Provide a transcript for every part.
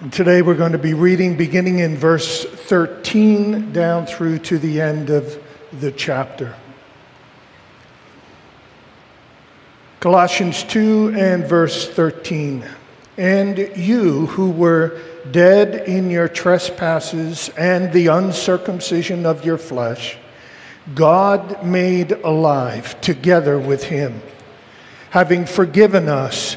And today we're going to be reading beginning in verse 13 down through to the end of the chapter. Colossians 2 and verse 13. And you who were dead in your trespasses and the uncircumcision of your flesh, God made alive together with him, having forgiven us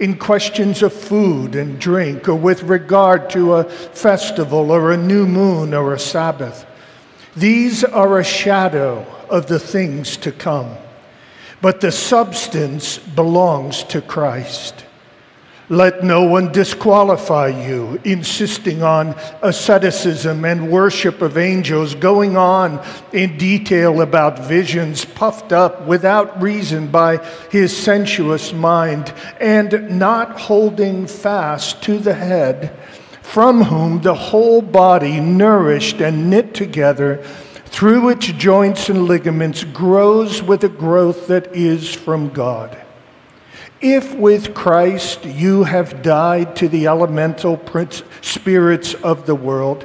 in questions of food and drink, or with regard to a festival, or a new moon, or a Sabbath. These are a shadow of the things to come, but the substance belongs to Christ. Let no one disqualify you, insisting on asceticism and worship of angels, going on in detail about visions, puffed up without reason by his sensuous mind, and not holding fast to the head, from whom the whole body, nourished and knit together, through its joints and ligaments, grows with a growth that is from God. If with Christ you have died to the elemental spirits of the world,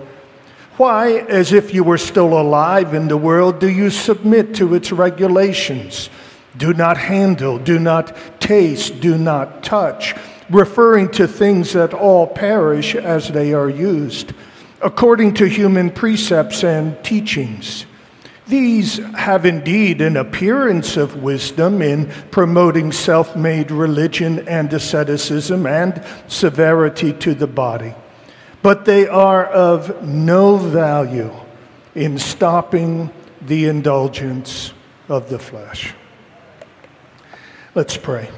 why, as if you were still alive in the world, do you submit to its regulations? Do not handle, do not taste, do not touch, referring to things that all perish as they are used, according to human precepts and teachings these have indeed an appearance of wisdom in promoting self made religion and asceticism and severity to the body, but they are of no value in stopping the indulgence of the flesh. Let's pray.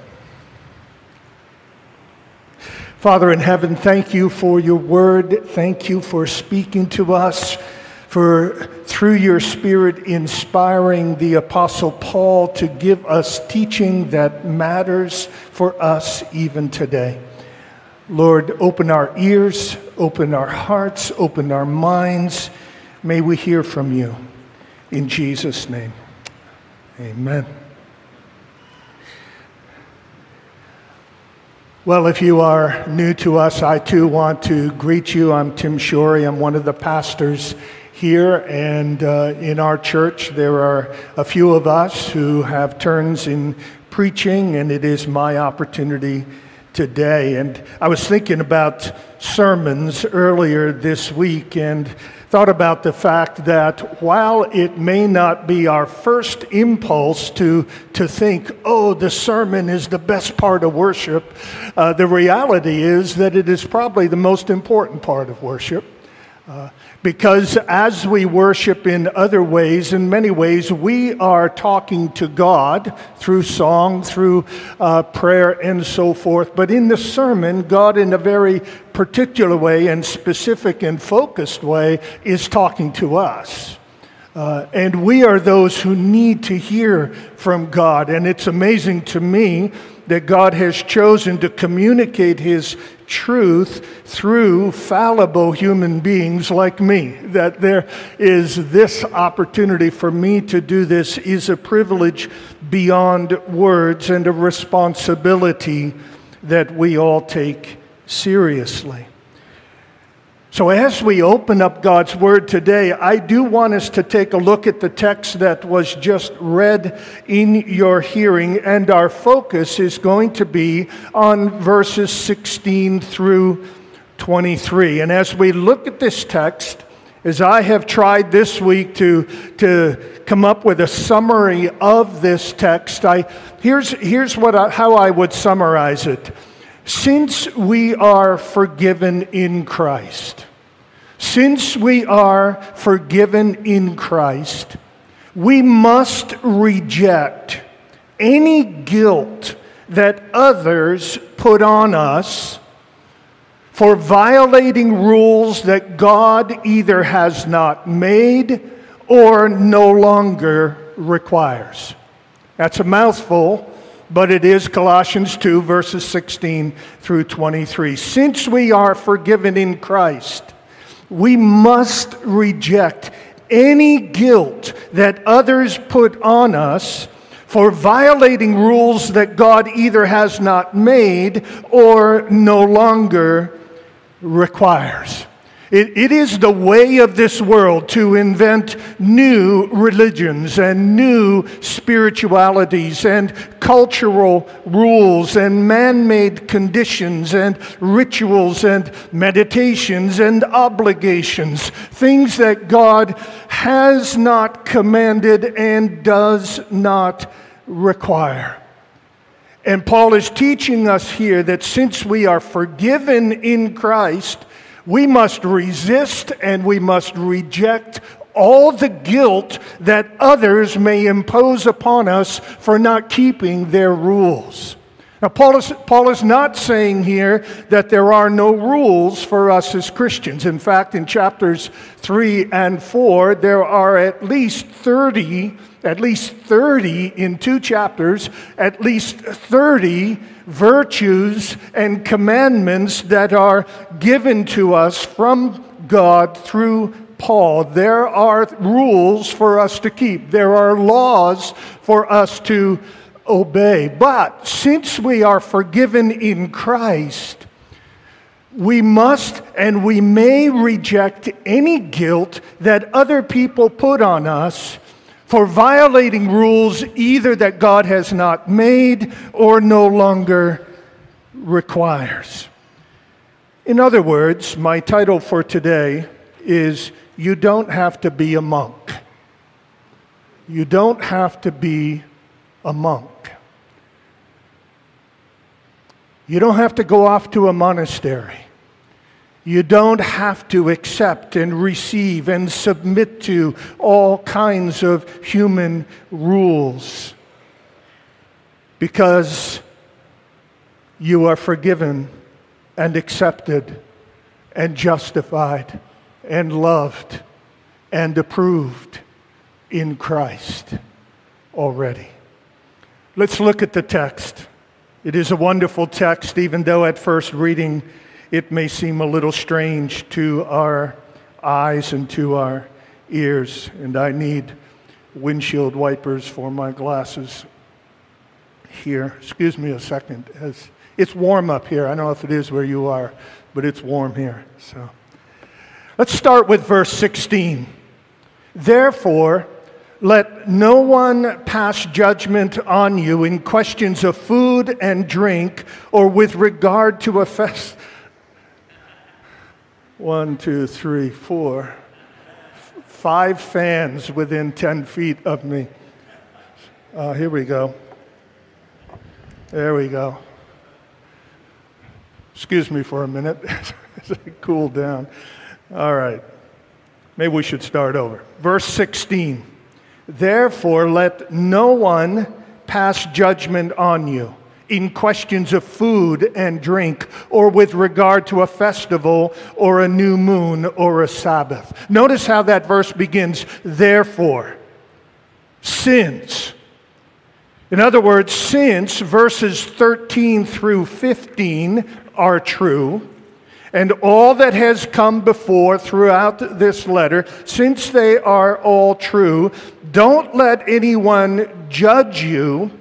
Father in heaven, thank you for your word. Thank you for speaking to us for through your Spirit inspiring the Apostle Paul to give us teaching that matters for us even today. Lord, open our ears, open our hearts, open our minds. May we hear from you. In Jesus' name, amen. Well, if you are new to us, I too want to greet you. I'm Tim Shorey. I'm one of the pastors here and uh, in our church. There are a few of us who have turns in preaching, and it is my opportunity today. And I was thinking about sermons earlier this week and thought about the fact that while it may not be our first impulse to, to think, oh, the sermon is the best part of worship, uh, the reality is that it is probably the most important part of worship. Uh, because as we worship in other ways, in many ways, we are talking to God through song, through uh, prayer, and so forth. But in the sermon, God, in a very particular way and specific and focused way, is talking to us. Uh, and we are those who need to hear from God. And it's amazing to me that God has chosen to communicate His truth through fallible human beings like me. That there is this opportunity for me to do this is a privilege beyond words and a responsibility that we all take seriously. So, as we open up God's Word today, I do want us to take a look at the text that was just read in your hearing, and our focus is going to be on verses 16 through 23. And as we look at this text, as I have tried this week to, to come up with a summary of this text, I, here's, here's what I, how I would summarize it. Since we are forgiven in Christ, since we are forgiven in Christ, we must reject any guilt that others put on us for violating rules that God either has not made or no longer requires. That's a mouthful, but it is Colossians 2, verses 16 through 23. Since we are forgiven in Christ, we must reject any guilt that others put on us for violating rules that God either has not made or no longer requires. It, it is the way of this world to invent new religions and new spiritualities and cultural rules and man made conditions and rituals and meditations and obligations, things that God has not commanded and does not require. And Paul is teaching us here that since we are forgiven in Christ, we must resist and we must reject all the guilt that others may impose upon us for not keeping their rules. Now, Paul is, Paul is not saying here that there are no rules for us as Christians. In fact, in chapters 3 and 4, there are at least 30 at least 30 in two chapters, at least 30 virtues and commandments that are given to us from God through Paul. There are rules for us to keep, there are laws for us to obey. But since we are forgiven in Christ, we must and we may reject any guilt that other people put on us for violating rules either that God has not made or no longer requires. In other words, my title for today is You Don't Have to Be a Monk. You don't have to be a monk. You don't have to go off to a monastery. You don't have to accept and receive and submit to all kinds of human rules because you are forgiven and accepted and justified and loved and approved in Christ already. Let's look at the text. It is a wonderful text, even though at first reading, it may seem a little strange to our eyes and to our ears, and I need windshield wipers for my glasses here. Excuse me a second. As it's warm up here. I don't know if it is where you are, but it's warm here. So let's start with verse 16. Therefore, let no one pass judgment on you in questions of food and drink or with regard to a fest one, two, three, four, five fans within 10 feet of me. Uh, here we go. There we go. Excuse me for a minute. As I cool down. All right. Maybe we should start over. Verse 16. Therefore, let no one pass judgment on you in questions of food and drink, or with regard to a festival, or a new moon, or a Sabbath. Notice how that verse begins, therefore, since. In other words, since verses 13 through 15 are true, and all that has come before throughout this letter, since they are all true, don't let anyone judge you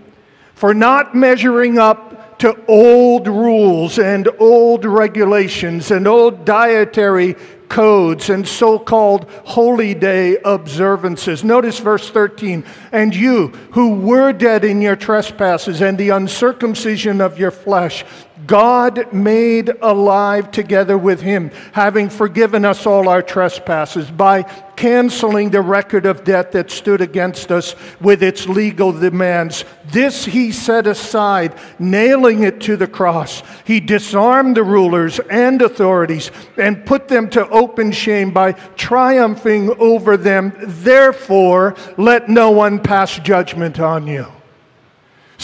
for not measuring up to old rules and old regulations and old dietary codes and so called holy day observances. Notice verse 13. And you who were dead in your trespasses and the uncircumcision of your flesh, God made alive together with him, having forgiven us all our trespasses by canceling the record of debt that stood against us with its legal demands. This he set aside, nailing it to the cross. He disarmed the rulers and authorities and put them to open shame by triumphing over them. Therefore, let no one pass judgment on you.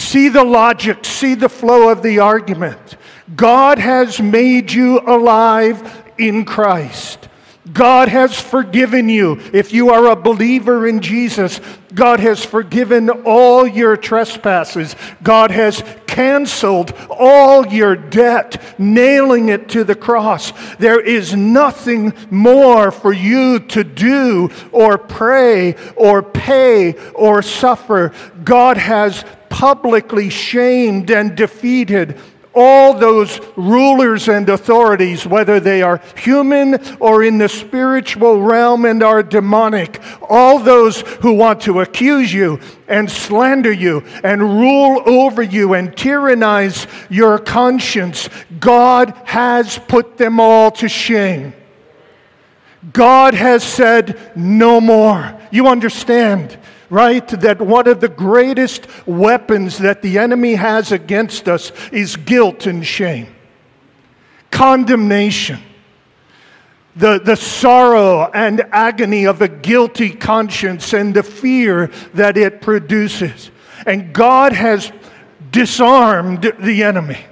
See the logic, see the flow of the argument. God has made you alive in Christ. God has forgiven you. If you are a believer in Jesus, God has forgiven all your trespasses. God has canceled all your debt, nailing it to the cross. There is nothing more for you to do or pray or pay or suffer. God has publicly shamed and defeated all those rulers and authorities, whether they are human or in the spiritual realm and are demonic, all those who want to accuse you and slander you and rule over you and tyrannize your conscience, God has put them all to shame. God has said, no more. You understand? Right? That one of the greatest weapons that the enemy has against us is guilt and shame, condemnation. The, the sorrow and agony of a guilty conscience and the fear that it produces. And God has disarmed the enemy.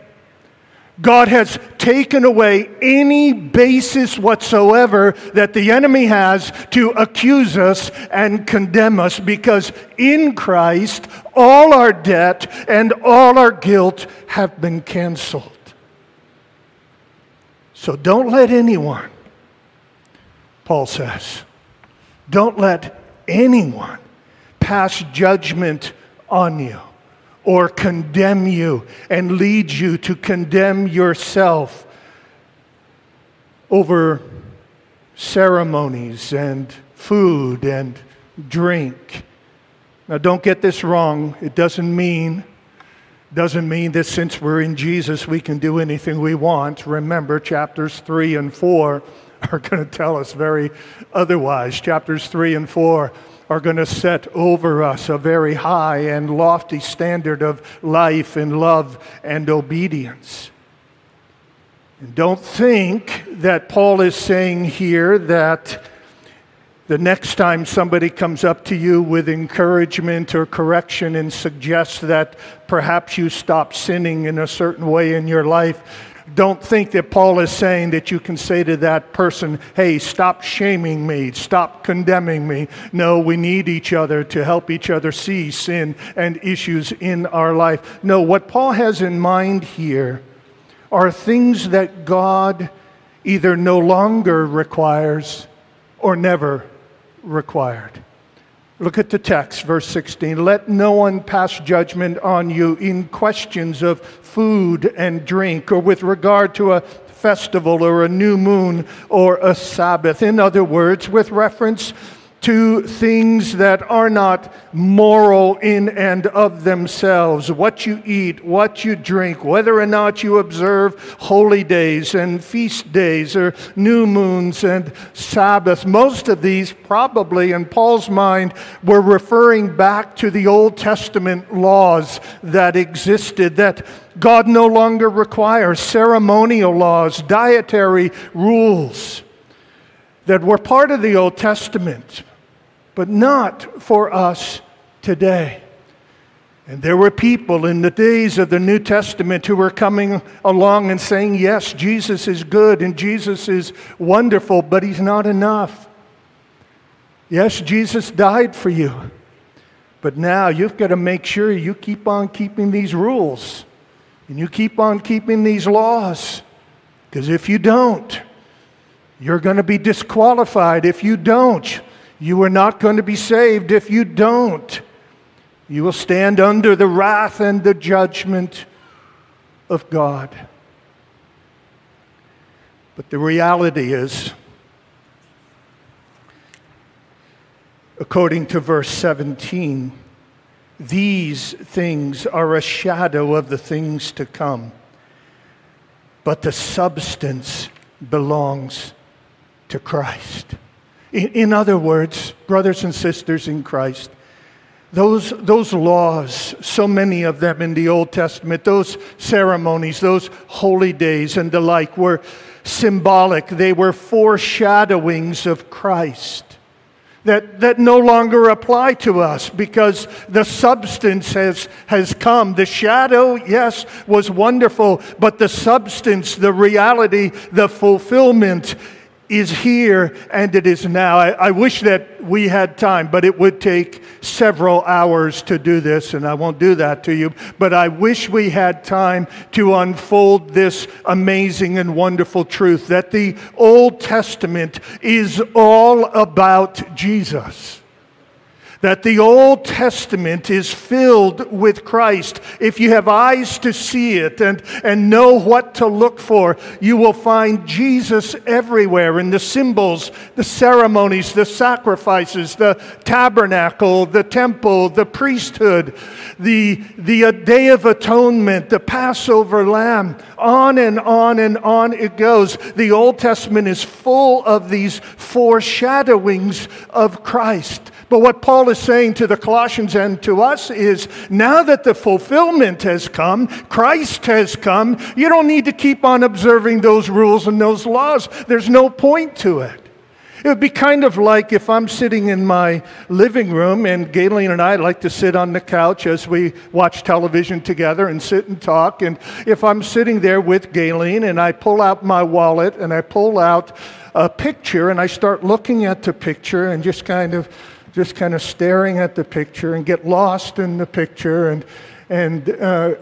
God has taken away any basis whatsoever that the enemy has to accuse us and condemn us because in Christ all our debt and all our guilt have been canceled. So don't let anyone, Paul says, don't let anyone pass judgment on you or condemn you and lead you to condemn yourself over ceremonies and food and drink. Now don't get this wrong. It doesn't mean doesn't mean that since we're in Jesus we can do anything we want. Remember chapters 3 and 4 are going to tell us very otherwise. Chapters 3 and 4 are going to set over us a very high and lofty standard of life and love and obedience. And don't think that Paul is saying here that the next time somebody comes up to you with encouragement or correction and suggests that perhaps you stop sinning in a certain way in your life, don't think that Paul is saying that you can say to that person, hey, stop shaming me, stop condemning me. No, we need each other to help each other see sin and issues in our life. No, what Paul has in mind here are things that God either no longer requires or never required. Look at the text, verse 16. Let no one pass judgment on you in questions of food and drink, or with regard to a festival, or a new moon, or a Sabbath. In other words, with reference to things that are not moral in and of themselves. What you eat, what you drink, whether or not you observe holy days and feast days or new moons and Sabbaths. Most of these, probably in Paul's mind, were referring back to the Old Testament laws that existed that God no longer requires ceremonial laws, dietary rules that were part of the Old Testament but not for us today. And there were people in the days of the New Testament who were coming along and saying, Yes, Jesus is good and Jesus is wonderful, but he's not enough. Yes, Jesus died for you, but now you've got to make sure you keep on keeping these rules and you keep on keeping these laws. Because if you don't, you're going to be disqualified. If you don't, you are not going to be saved if you don't. You will stand under the wrath and the judgment of God. But the reality is, according to verse 17, these things are a shadow of the things to come, but the substance belongs to Christ. In, other words, brothers and sisters in Christ, those, those laws, so many of them in the Old Testament, those ceremonies, those holy days and the like were symbolic. They were foreshadowings of Christ. that, that no longer apply to us because the substance has, has come. The shadow, yes, was wonderful, but the substance, the reality, the fulfillment is here and it is now. I, I, wish that we had time, but it would take several hours to do this, and I won't do that to you. But I wish we had time to unfold this amazing and wonderful truth that the Old Testament is all about Jesus that the Old Testament is filled with Christ. If you have eyes to see it and, and know what to look for, you will find Jesus everywhere in the symbols, the ceremonies, the sacrifices, the tabernacle, the temple, the priesthood, the, the uh, Day of Atonement, the Passover lamb. On and on and on it goes. The Old Testament is full of these foreshadowings of Christ. But what Paul is saying to the Colossians and to us is now that the fulfillment has come, Christ has come, you don't need to keep on observing those rules and those laws. There's no point to it. It would be kind of like if I'm sitting in my living room and Gayleen and I like to sit on the couch as we watch television together and sit and talk. And if I'm sitting there with Gayleen and I pull out my wallet and I pull out a picture and I start looking at the picture and just kind of just kind of staring at the picture and get lost in the picture. And, and uh,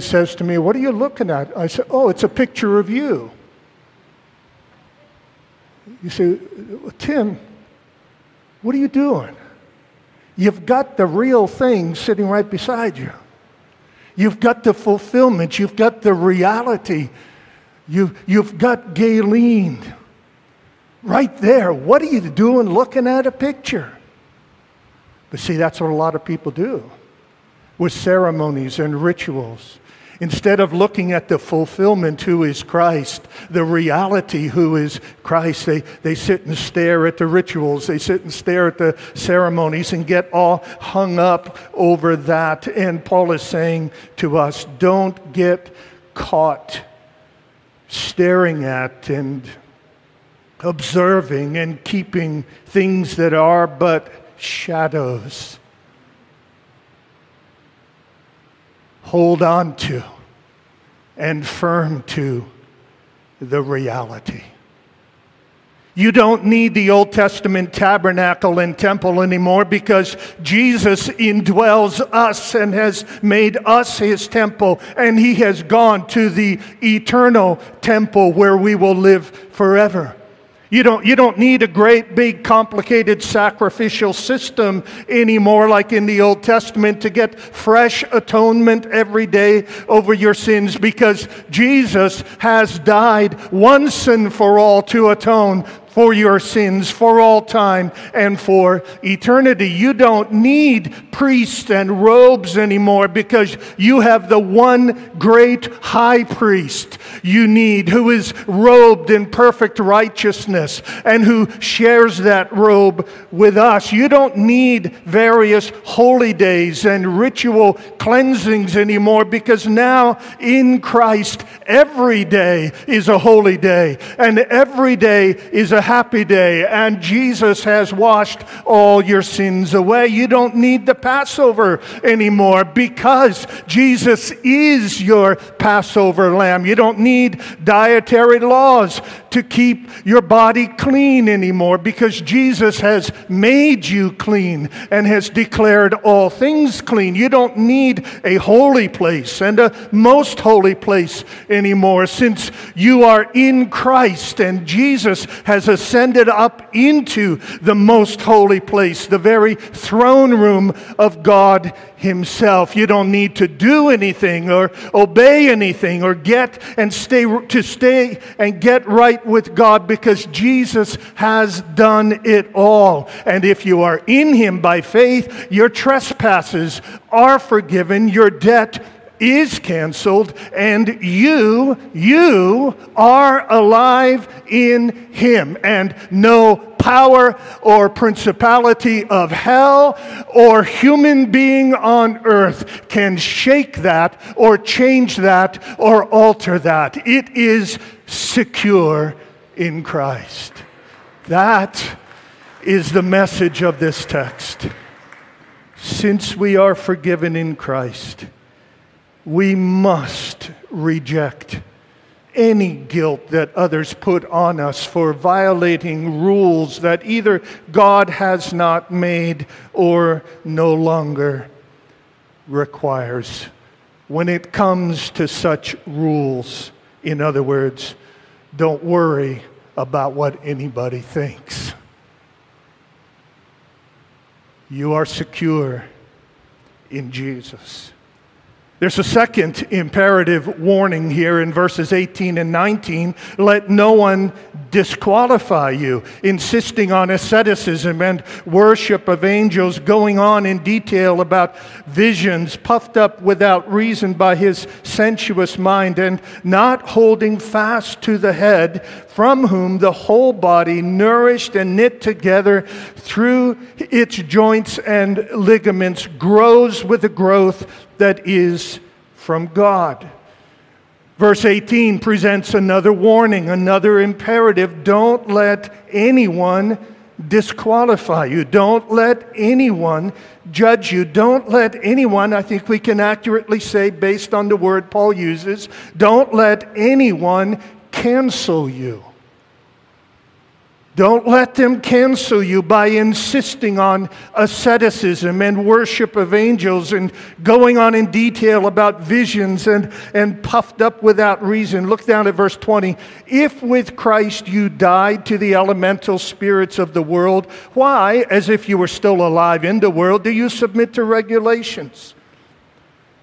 says to me, What are you looking at? I said, Oh, it's a picture of you. You say, Tim, what are you doing? You've got the real thing sitting right beside you. You've got the fulfillment. You've got the reality. You've, you've got Gayleen right there. What are you doing looking at a picture? But see, that's what a lot of people do with ceremonies and rituals. Instead of looking at the fulfillment who is Christ, the reality who is Christ, they, they sit and stare at the rituals, they sit and stare at the ceremonies and get all hung up over that. And Paul is saying to us don't get caught staring at and observing and keeping things that are but shadows. Hold on to and firm to the reality. You don't need the Old Testament tabernacle and temple anymore because Jesus indwells us and has made us his temple, and he has gone to the eternal temple where we will live forever. You don't, you don't need a great, big, complicated sacrificial system anymore, like in the Old Testament, to get fresh atonement every day over your sins because Jesus has died once and for all to atone for your sins for all time and for eternity. You don't need priests and robes anymore because you have the one great high priest you need who is robed in perfect righteousness and who shares that robe with us. You don't need various holy days and ritual cleansings anymore because now in Christ every day is a holy day and every day is a happy day, and Jesus has washed all your sins away. You don't need the Passover anymore because Jesus is your Passover lamb. You don't need dietary laws to keep your body clean anymore because Jesus has made you clean and has declared all things clean. You don't need a holy place and a most holy place anymore since you are in Christ and Jesus has ascended up into the most holy place, the very throne room of God Himself. You don't need to do anything or obey anything or get and stay to stay and get right with God because Jesus has done it all. And if you are in Him by faith, your trespasses are forgiven, your debt is canceled and you, you are alive in Him. And no power or principality of hell or human being on earth can shake that or change that or alter that. It is secure in Christ. That is the message of this text. Since we are forgiven in Christ, we must reject any guilt that others put on us for violating rules that either God has not made or no longer requires. When it comes to such rules, in other words, don't worry about what anybody thinks. You are secure in Jesus. There's a second imperative warning here in verses 18 and 19. Let no one disqualify you, insisting on asceticism and worship of angels, going on in detail about visions puffed up without reason by his sensuous mind, and not holding fast to the head, from whom the whole body, nourished and knit together through its joints and ligaments, grows with the growth that is from God. Verse 18 presents another warning, another imperative. Don't let anyone disqualify you. Don't let anyone judge you. Don't let anyone, I think we can accurately say, based on the word Paul uses, don't let anyone cancel you. Don't let them cancel you by insisting on asceticism and worship of angels and going on in detail about visions and, and puffed up without reason. Look down at verse 20. If with Christ you died to the elemental spirits of the world, why, as if you were still alive in the world, do you submit to regulations?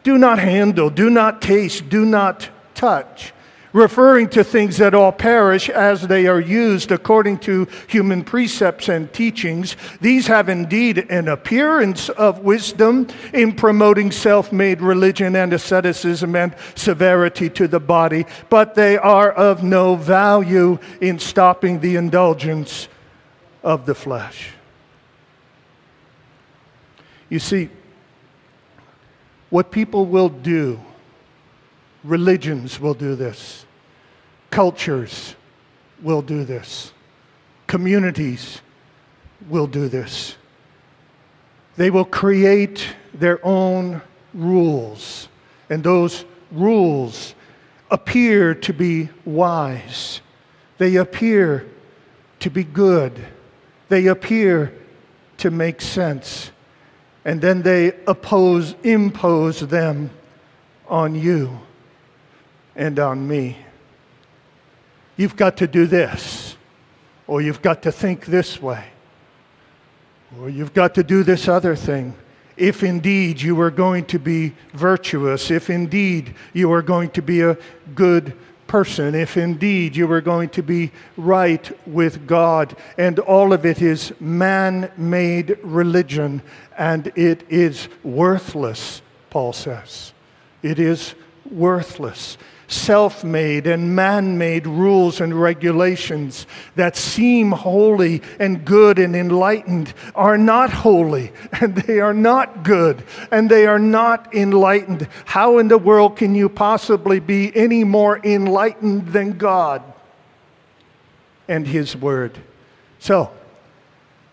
Do not handle, do not taste, do not touch referring to things that all perish as they are used according to human precepts and teachings. These have indeed an appearance of wisdom in promoting self made religion and asceticism and severity to the body, but they are of no value in stopping the indulgence of the flesh. You see, what people will do, religions will do this Cultures will do this. Communities will do this. They will create their own rules, and those rules appear to be wise. They appear to be good. They appear to make sense. And then they oppose, impose them on you and on me. You've got to do this, or you've got to think this way, or you've got to do this other thing. If indeed you are going to be virtuous, if indeed you are going to be a good person, if indeed you are going to be right with God. And all of it is man made religion, and it is worthless, Paul says. It is worthless self made and man made rules and regulations that seem holy and good and enlightened are not holy and they are not good and they are not enlightened. How in the world can you possibly be any more enlightened than God and His Word? So,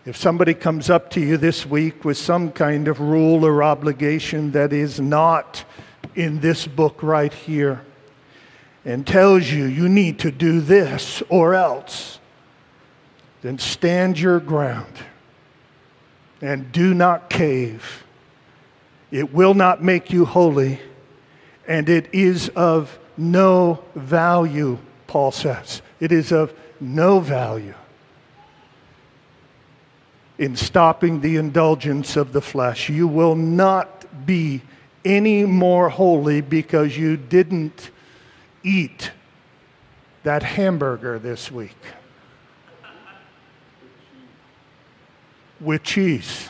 if somebody comes up to you this week with some kind of rule or obligation that is not in this book right here, and tells you you need to do this or else, then stand your ground and do not cave. It will not make you holy, and it is of no value, Paul says. It is of no value in stopping the indulgence of the flesh. You will not be any more holy because you didn't eat that hamburger this week with cheese.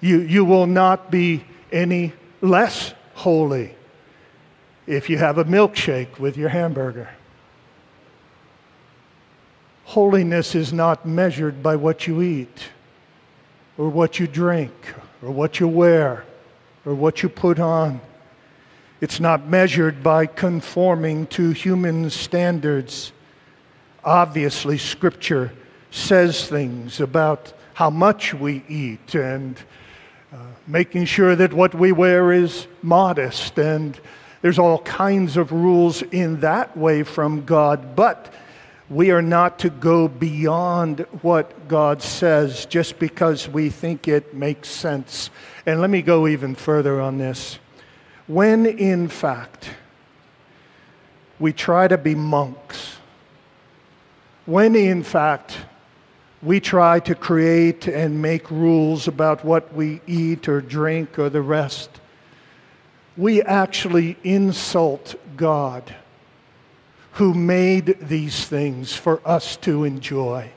You, you will not be any less holy if you have a milkshake with your hamburger. Holiness is not measured by what you eat, or what you drink, or what you wear, or what you put on. It's not measured by conforming to human standards. Obviously, Scripture says things about how much we eat and uh, making sure that what we wear is modest. And there's all kinds of rules in that way from God. But we are not to go beyond what God says just because we think it makes sense. And let me go even further on this. When in fact we try to be monks, when in fact we try to create and make rules about what we eat or drink or the rest, we actually insult God who made these things for us to enjoy.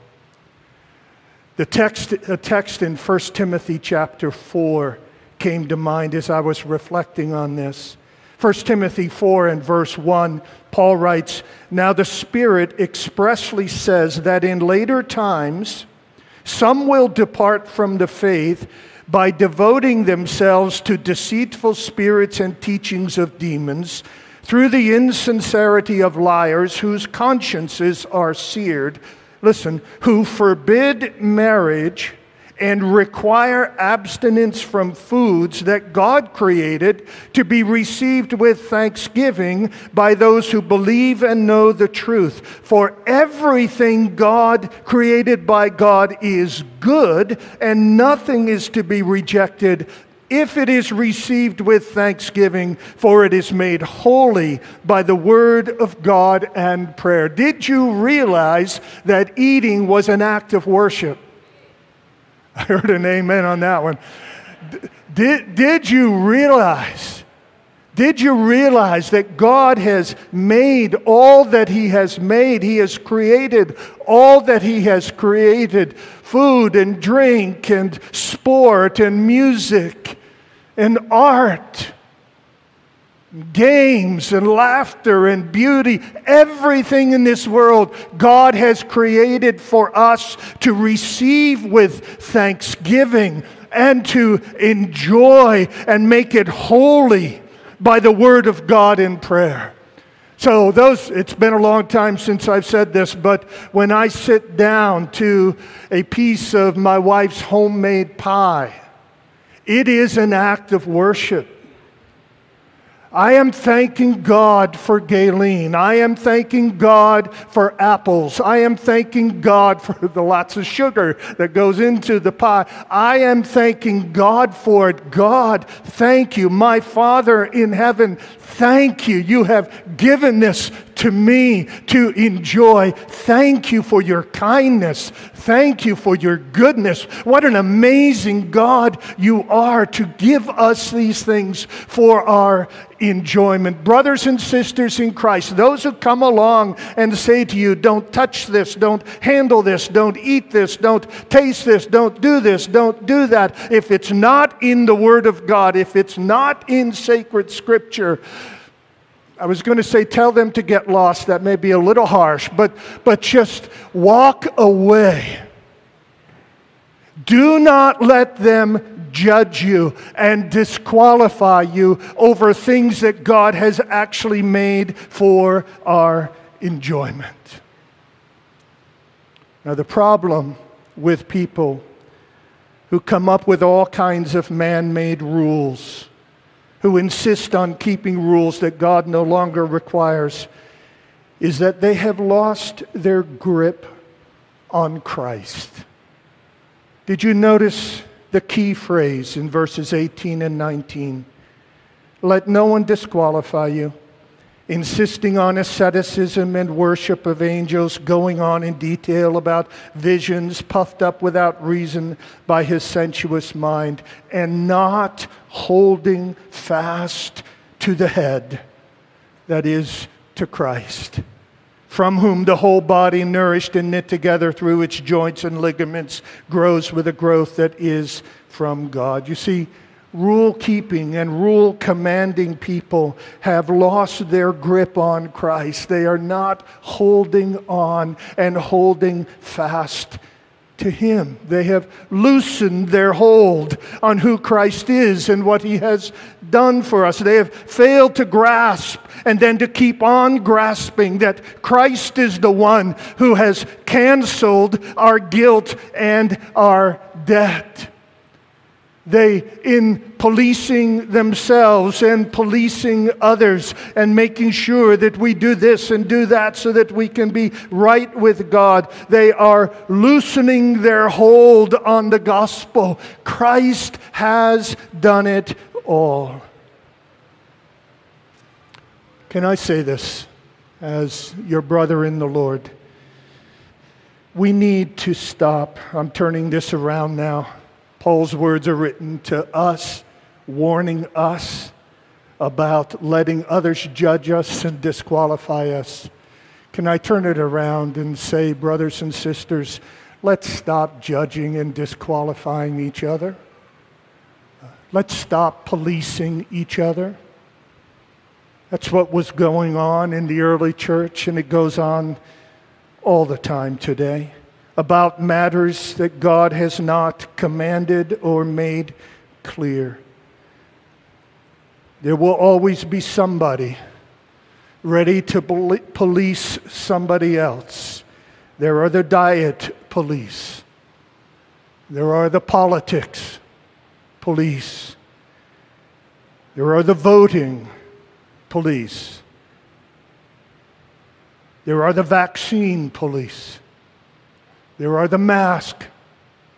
The text, a text in 1 Timothy chapter 4 came to mind as I was reflecting on this. 1 Timothy 4 and verse 1, Paul writes, Now the Spirit expressly says that in later times some will depart from the faith by devoting themselves to deceitful spirits and teachings of demons through the insincerity of liars whose consciences are seared, listen, who forbid marriage and require abstinence from foods that God created to be received with thanksgiving by those who believe and know the truth. For everything God created by God is good, and nothing is to be rejected if it is received with thanksgiving, for it is made holy by the word of God and prayer. Did you realize that eating was an act of worship? I heard an amen on that one. Did, did you realize? Did you realize that God has made all that He has made? He has created all that He has created food and drink and sport and music and art, games and laughter and beauty, everything in this world God has created for us to receive with thanksgiving and to enjoy and make it holy by the word of God in prayer. So, those, it's been a long time since I've said this, but when I sit down to a piece of my wife's homemade pie, it is an act of worship. I am thanking God for Gayleen. I am thanking God for apples. I am thanking God for the lots of sugar that goes into the pie. I am thanking God for it. God, thank you. My Father in heaven, thank you. You have given this to me to enjoy. Thank you for your kindness. Thank you for your goodness. What an amazing God you are to give us these things for our enjoyment. Brothers and sisters in Christ, those who come along and say to you, don't touch this, don't handle this, don't eat this, don't taste this, don't do this, don't do that. If it's not in the Word of God, if it's not in sacred Scripture, I was going to say tell them to get lost. That may be a little harsh, but, but just walk away. Do not let them judge you and disqualify you over things that God has actually made for our enjoyment. Now, the problem with people who come up with all kinds of man made rules who insist on keeping rules that God no longer requires is that they have lost their grip on Christ. Did you notice the key phrase in verses 18 and 19? Let no one disqualify you insisting on asceticism and worship of angels, going on in detail about visions puffed up without reason by his sensuous mind, and not holding fast to the head, that is, to Christ, from whom the whole body, nourished and knit together through its joints and ligaments, grows with a growth that is from God. You see, rule keeping and rule commanding people have lost their grip on Christ. They are not holding on and holding fast to Him. They have loosened their hold on who Christ is and what He has done for us. They have failed to grasp and then to keep on grasping that Christ is the one who has canceled our guilt and our debt. They, in policing themselves and policing others and making sure that we do this and do that so that we can be right with God, they are loosening their hold on the gospel. Christ has done it all. Can I say this as your brother in the Lord? We need to stop. I'm turning this around now Paul's words are written to us, warning us about letting others judge us and disqualify us. Can I turn it around and say, brothers and sisters, let's stop judging and disqualifying each other? Let's stop policing each other. That's what was going on in the early church, and it goes on all the time today about matters that God has not commanded or made clear. There will always be somebody ready to police somebody else. There are the diet police. There are the politics police. There are the voting police. There are the vaccine police. There are the mask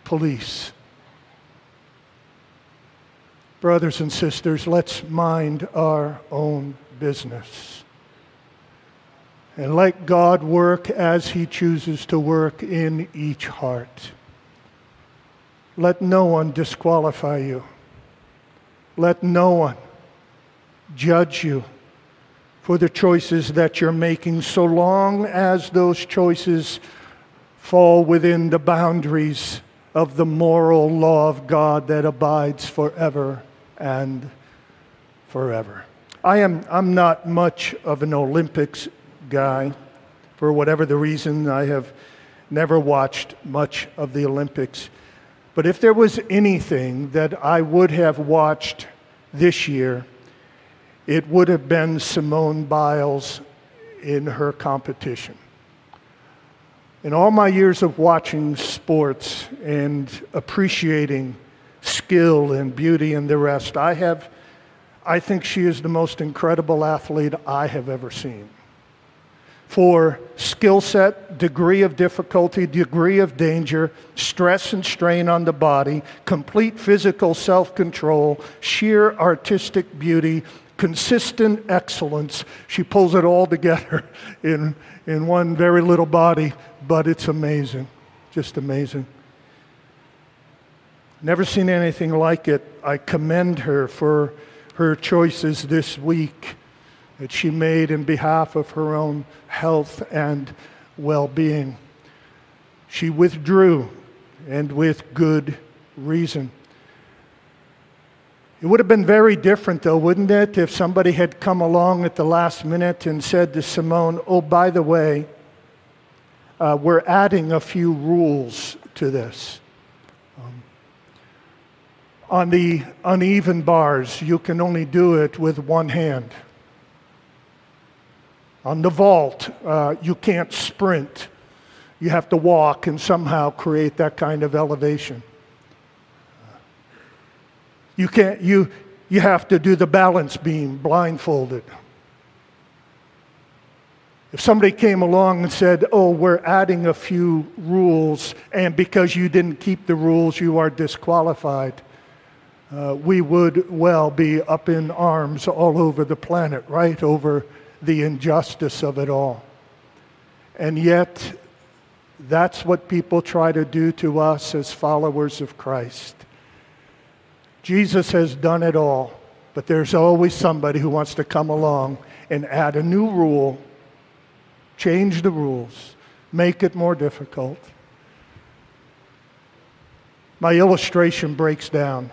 police. Brothers and sisters, let's mind our own business. And let God work as He chooses to work in each heart. Let no one disqualify you. Let no one judge you for the choices that you're making, so long as those choices fall within the boundaries of the moral law of God that abides forever and forever. I am I'm not much of an Olympics guy. For whatever the reason, I have never watched much of the Olympics. But if there was anything that I would have watched this year, it would have been Simone Biles in her competition. In all my years of watching sports and appreciating skill and beauty and the rest, I have, I think she is the most incredible athlete I have ever seen. For skill set, degree of difficulty, degree of danger, stress and strain on the body, complete physical self control, sheer artistic beauty, consistent excellence. She pulls it all together in, in one very little body but it's amazing. Just amazing. Never seen anything like it. I commend her for her choices this week that she made in behalf of her own health and well being. She withdrew, and with good reason. It would have been very different, though, wouldn't it, if somebody had come along at the last minute and said to Simone, Oh, by the way, uh, we're adding a few rules to this. Um, on the uneven bars, you can only do it with one hand. On the vault, uh, you can't sprint. You have to walk and somehow create that kind of elevation. You, can't, you, you have to do the balance beam blindfolded. If somebody came along and said, Oh, we're adding a few rules, and because you didn't keep the rules, you are disqualified, uh, we would well be up in arms all over the planet, right? Over the injustice of it all. And yet, that's what people try to do to us as followers of Christ. Jesus has done it all, but there's always somebody who wants to come along and add a new rule change the rules, make it more difficult. My illustration breaks down.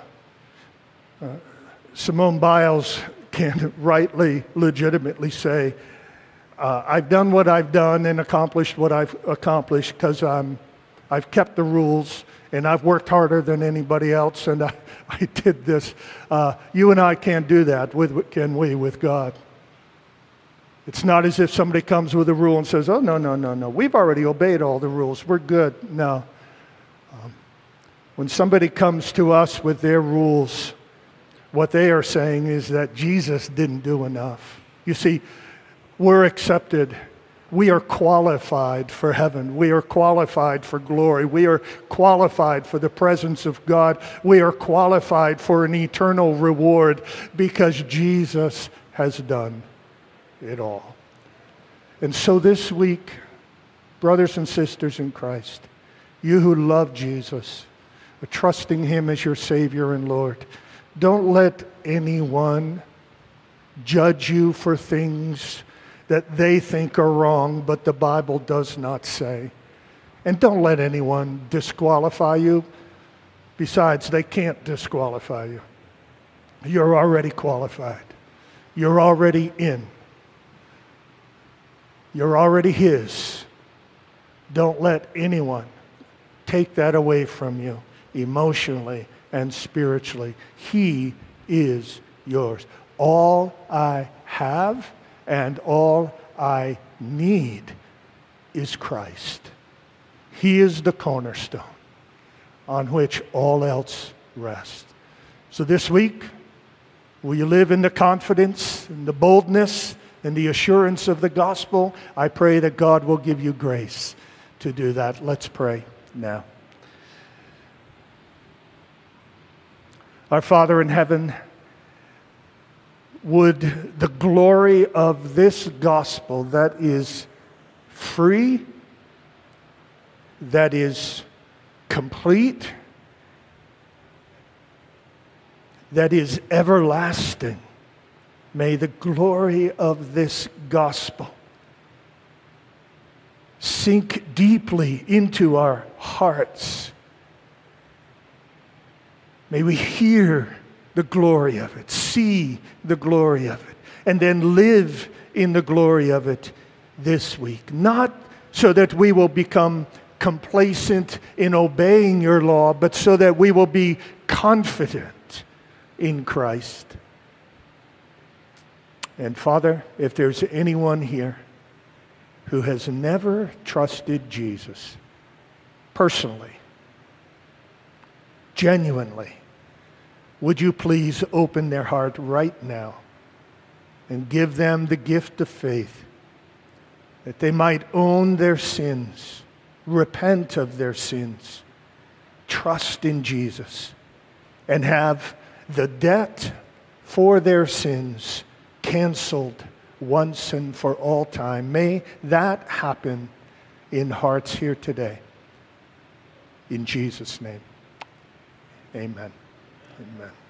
Uh, Simone Biles can rightly, legitimately say, uh, I've done what I've done and accomplished what I've accomplished because I'm I've kept the rules and I've worked harder than anybody else and I, I did this. Uh, you and I can't do that, with, can we, with God? It's not as if somebody comes with a rule and says, oh, no, no, no, no. We've already obeyed all the rules. We're good. No. Um, when somebody comes to us with their rules, what they are saying is that Jesus didn't do enough. You see, we're accepted. We are qualified for heaven. We are qualified for glory. We are qualified for the presence of God. We are qualified for an eternal reward because Jesus has done it all. And so this week, brothers and sisters in Christ, you who love Jesus, are trusting him as your Savior and Lord, don't let anyone judge you for things that they think are wrong, but the Bible does not say. And don't let anyone disqualify you. Besides, they can't disqualify you. You're already qualified. You're already in. You're already His. Don't let anyone take that away from you emotionally and spiritually. He is yours. All I have and all I need is Christ. He is the cornerstone on which all else rests. So this week, will you live in the confidence and the boldness and the assurance of the gospel, I pray that God will give you grace to do that. Let's pray now. Our Father in heaven, would the glory of this gospel that is free, that is complete, that is everlasting, May the glory of this gospel sink deeply into our hearts. May we hear the glory of it, see the glory of it, and then live in the glory of it this week. Not so that we will become complacent in obeying your law, but so that we will be confident in Christ. And Father, if there's anyone here who has never trusted Jesus personally, genuinely, would you please open their heart right now and give them the gift of faith that they might own their sins, repent of their sins, trust in Jesus, and have the debt for their sins canceled once and for all time. May that happen in hearts here today. In Jesus' name, amen. Amen.